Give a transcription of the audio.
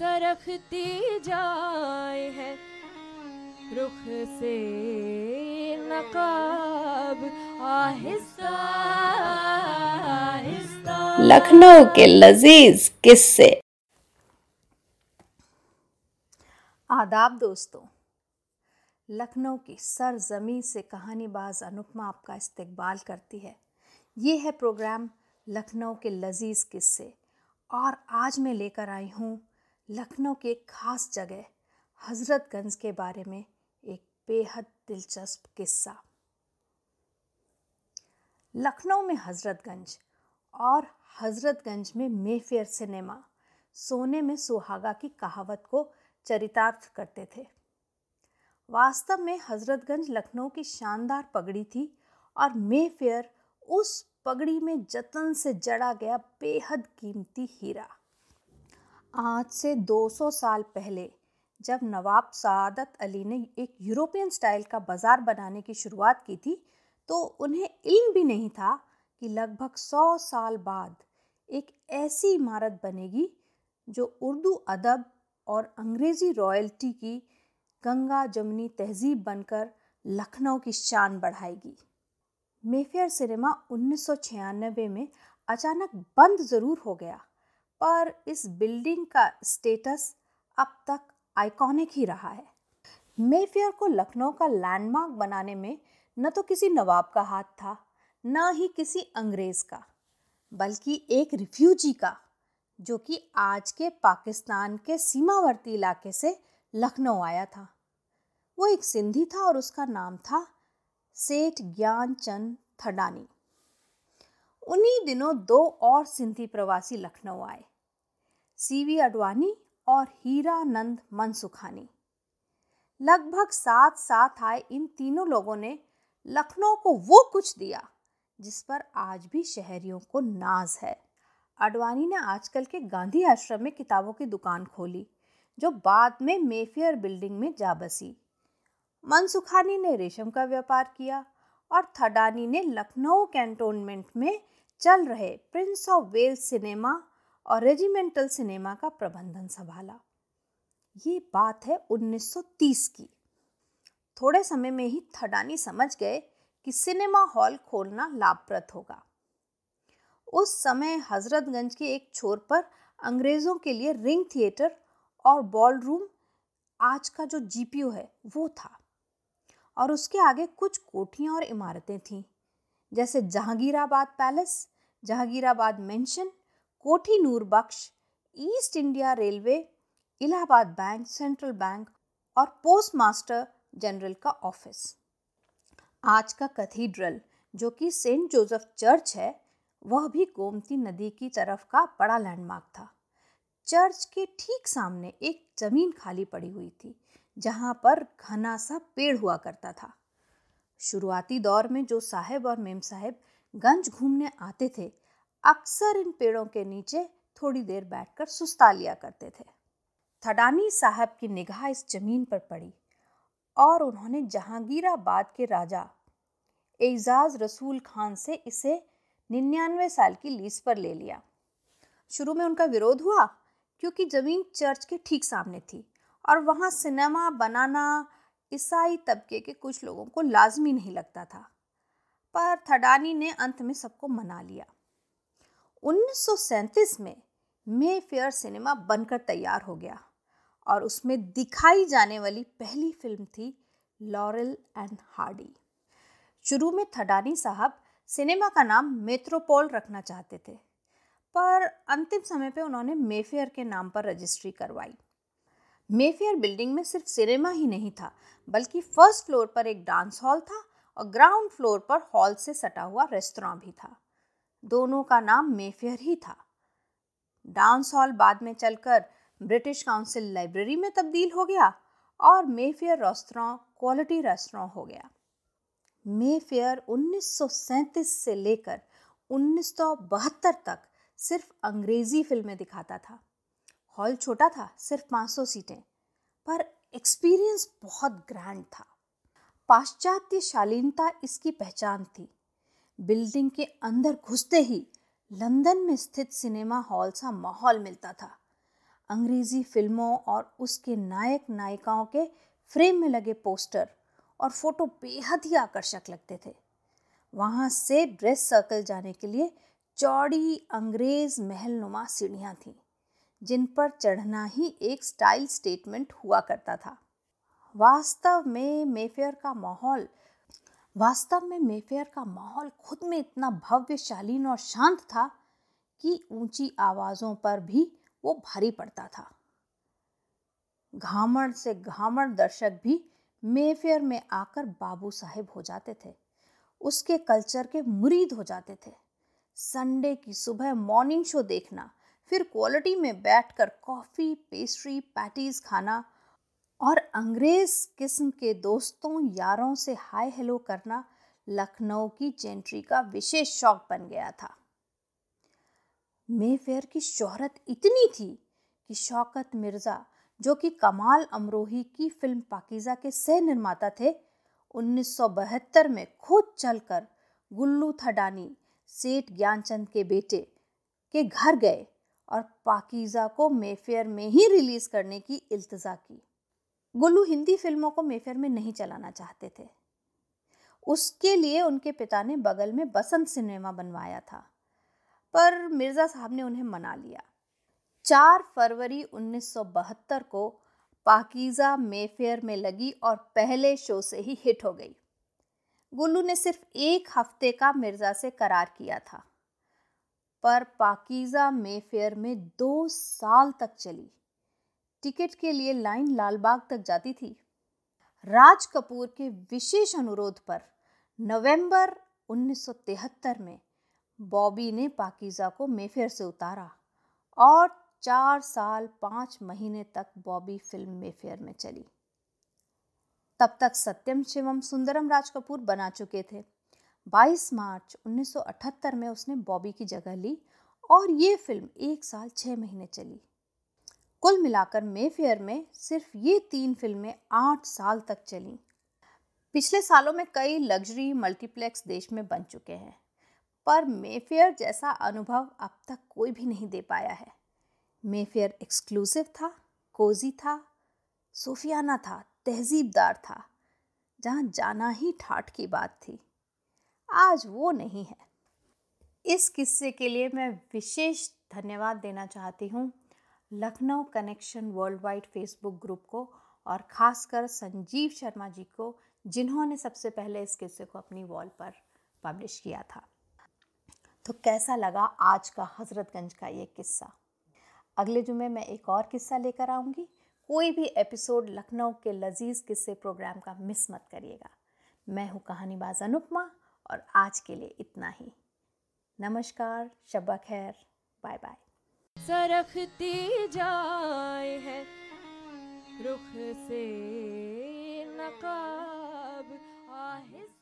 सरखती जाए है। रुख से नकाब आहिस्ता आहिस्ता। लखनऊ के लजीज किस्से। आदाब दोस्तों लखनऊ की सरजमी से कहानीबाज अनुपमा आपका इस्तकबाल करती है। ये है प्रोग्राम लखनऊ के लजीज किस्से। और आज मैं लेकर आई हूँ लखनऊ की एक ख़ास जगह, हज़रतगंज के बारे में एक बेहद दिलचस्प किस्सा। लखनऊ में हज़रतगंज और हज़रतगंज में मेफेयर सिनेमा सोने में सुहागा की कहावत को चरितार्थ करते थे। वास्तव में हज़रतगंज लखनऊ की शानदार पगड़ी थी और मेफेयर उस पगड़ी में जतन से जड़ा गया बेहद कीमती हीरा। आज से 200 साल पहले, जब नवाब सादत अली ने एक यूरोपियन स्टाइल का बाज़ार बनाने की शुरुआत की थी तो उन्हें इल्म भी नहीं था कि लगभग 100 साल बाद एक ऐसी इमारत बनेगी जो उर्दू अदब और अंग्रेज़ी रॉयल्टी की गंगा जमुनी तहजीब बनकर लखनऊ की शान बढ़ाएगी। मेफेयर सिनेमा 1996 में अचानक बंद ज़रूर हो गया। पर इस बिल्डिंग का स्टेटस अब तक आइकॉनिक ही रहा है। मेफेयर को लखनऊ का लैंडमार्क बनाने में न तो किसी नवाब का हाथ था, न ही किसी अंग्रेज़ का, बल्कि एक रिफ्यूजी का, जो कि आज के पाकिस्तान के सीमावर्ती इलाके से लखनऊ आया था। वो एक सिंधी था और उसका नाम था सेठ ज्ञान चंद थडानी। उन्हीं दिनों दो और सिंधी प्रवासी लखनऊ आए। सीवी अडवाणी और हीरानंद मनसुखानी। लगभग साथ साथ आए इन तीनों लोगों ने लखनऊ को वो कुछ दिया जिस पर आज भी शहरियों को नाज है। अडवाणी ने आजकल के गांधी आश्रम में किताबों की दुकान खोली, जो बाद में मेफियर बिल्डिंग में जा बसी। मनसुखानी ने रेशम का व्यापार किया और थडानी ने लखनऊ कैंटोनमेंट में चल रहे प्रिंस ऑफ़ वेल्स सिनेमा और रेजिमेंटल सिनेमा का प्रबंधन संभाला। ये बात है 1930 की। थोड़े समय में ही थडानी समझ गए कि सिनेमा हॉल खोलना लाभप्रद होगा। उस समय हजरतगंज के एक छोर पर अंग्रेज़ों के लिए रिंग थिएटर और बॉल रूम आज का जो जीपीओ है, वो था। और उसके आगे कुछ कोठियाँ और इमारतें थीं, जैसे Jahangirabad palace, Jahangirabad mansion Kothi Noor Bakhsh, East India Railway, Allahabad Bank, Central Bank और पोस्ट मास्टर जनरल का ऑफ़िस। आज का कैथीड्रल, जो कि सेंट जोसेफ चर्च है, वह भी गोमती नदी की तरफ़ का बड़ा लैंडमार्क था। चर्च के ठीक सामने एक ज़मीन खाली पड़ी हुई थी, जहाँ पर घना सा पेड़ हुआ करता था। शुरुआती दौर में जो साहेब और मेम साहेब गंज घूमने आते थे अक्सर इन पेड़ों के नीचे थोड़ी देर बैठकर सुस्ता लिया करते थे। थडानी साहब की निगाह इस ज़मीन पर पड़ी और उन्होंने जहांगीराबाद के राजा एजाज रसूल खान से इसे निन्यानवे साल की लीज पर ले लिया। शुरू में उनका विरोध हुआ क्योंकि ज़मीन चर्च के ठीक सामने थी और वहाँ सिनेमा, बनाना, ईसाई तबके के कुछ लोगों को लाजमी नहीं लगता था। पर थडानी ने अंत में सबको मना लिया। 1937 में मे फेयर सिनेमा बनकर तैयार हो गया और उसमें दिखाई जाने वाली पहली फ़िल्म थी लॉरेल एंड हार्डी शुरू में थडानी साहब सिनेमा का नाम मेट्रोपोल रखना चाहते थे, पर अंतिम समय पे उन्होंने मेफेयर के नाम पर रजिस्ट्री करवाई। मेफेयर बिल्डिंग में सिर्फ़ सिनेमा ही नहीं था, बल्कि फ़र्स्ट फ्लोर पर एक डांस हॉल था और ग्राउंड फ्लोर पर हॉल से सटा हुआ रेस्तोरां भी था। दोनों का नाम मेफेयर ही था। डांस हॉल बाद में चलकर ब्रिटिश काउंसिल लाइब्रेरी में तब्दील हो गया और मेफेयर रेस्तोरां, क्वालिटी रेस्तरा हो गया। मेफेयर 1937 से लेकर 1972 तक सिर्फ़ अंग्रेज़ी फ़िल्में दिखाता था। हॉल छोटा था, सिर्फ़ 500 सीटें, पर एक्सपीरियंस बहुत ग्रैंड था। पाश्चात्य शालीनता इसकी पहचान थी। बिल्डिंग के अंदर घुसते ही लंदन में स्थित सिनेमा हॉल सा माहौल मिलता था। अंग्रेज़ी फ़िल्मों और उसके नायक नायिकाओं के फ्रेम में लगे पोस्टर और फ़ोटो बेहद ही आकर्षक लगते थे। वहाँ से ड्रेस सर्कल जाने के लिए चौड़ी अंग्रेज़ महल नुमा सीढ़ियाँ थीं, जिन पर चढ़ना ही एक स्टाइल स्टेटमेंट हुआ करता था। वास्तव में मेफेयर का माहौल वास्तव में मेफेयर का माहौल खुद में इतना भव्य शालीन और शांत था कि ऊँची आवाज़ों पर भी वो भारी पड़ता था। घामड़ से घामड़ दर्शक भी मेफेयर में आकर बाबू साहेब हो जाते थे। उसके कल्चर के मुरीद हो जाते थे। संडे की सुबह मॉर्निंग शो देखना, फिर क्वालिटी में बैठकर कॉफ़ी, पेस्ट्री, पैटीज खाना और अंग्रेज़ किस्म के दोस्तों, यारों से हाय हेलो करना लखनऊ की जेंट्री का विशेष शौक बन गया था। मेफेयर की शोहरत इतनी थी कि शौकत मिर्ज़ा, जो कि कमाल अमरोही की फ़िल्म पाकिज़ा के सह निर्माता थे 1972 में खुद चलकर गुल्लू थडानी, सेठ ज्ञानचंद के बेटे के घर गए और पाकिज़ा को मेफेयर में ही रिलीज़ करने की इल्तजा की। गुल्लू हिंदी फ़िल्मों को मेफेयर में नहीं चलाना चाहते थे। उसके लिए उनके पिता ने बगल में बसंत सिनेमा बनवाया था, पर मिर्ज़ा साहब ने उन्हें मना लिया। चार फरवरी 1972 को पाकिज़ा मेफेयर में लगी और पहले शो से ही हिट हो गई। गुल्लू ने सिर्फ़ एक हफ़्ते का मिर्ज़ा से करार किया था, पर पाकिज़ा मेफेयर में दो साल तक चली। टिकट के लिए लाइन लालबाग तक जाती थी। राज कपूर के विशेष अनुरोध पर नवंबर 1973 में बॉबी ने पाकिज़ा को मेफेयर से उतारा और चार साल पाँच महीने तक बॉबी फ़िल्म मेफेयर में चली। तब तक सत्यम शिवम सुंदरम राज कपूर बना चुके थे। 22 मार्च 1978 में उसने बॉबी की जगह ली और ये फ़िल्म एक साल छः महीने चली। कुल मिलाकर मेफेयर में सिर्फ़ ये तीन फ़िल्में आठ साल तक चली। पिछले सालों में कई लग्जरी मल्टीप्लेक्स देश में बन चुके हैं, पर मेफेयर जैसा अनुभव अब तक कोई भी नहीं दे पाया है। मेफेयर एक्सक्लूसिव था, कोजी था, सूफियाना था, तहजीबदार था, जहाँ जाना ही ठाठ की बात थी। आज वो नहीं है। इस किस्से के लिए मैं विशेष धन्यवाद देना चाहती हूँ। Lucknow connection world wide Facebook group को और ख़ासकर संजीव शर्मा जी को, जिन्होंने सबसे पहले इस किस्से को अपनी वॉल पर पब्लिश किया था। तो कैसा लगा आज का हज़रतगंज का ये किस्सा? अगले जुमे मैं एक और किस्सा लेकर आऊँगी। कोई भी एपिसोड लखनऊ के लजीज किस्से प्रोग्राम का मिस मत करिएगा। मैं हूँ कहानीबाज अनुपमा और आज के लिए इतना ही। नमस्कार, शब्बा खैर बाय बाय सरखती जाए है। रुख से नकाब आहिस्ता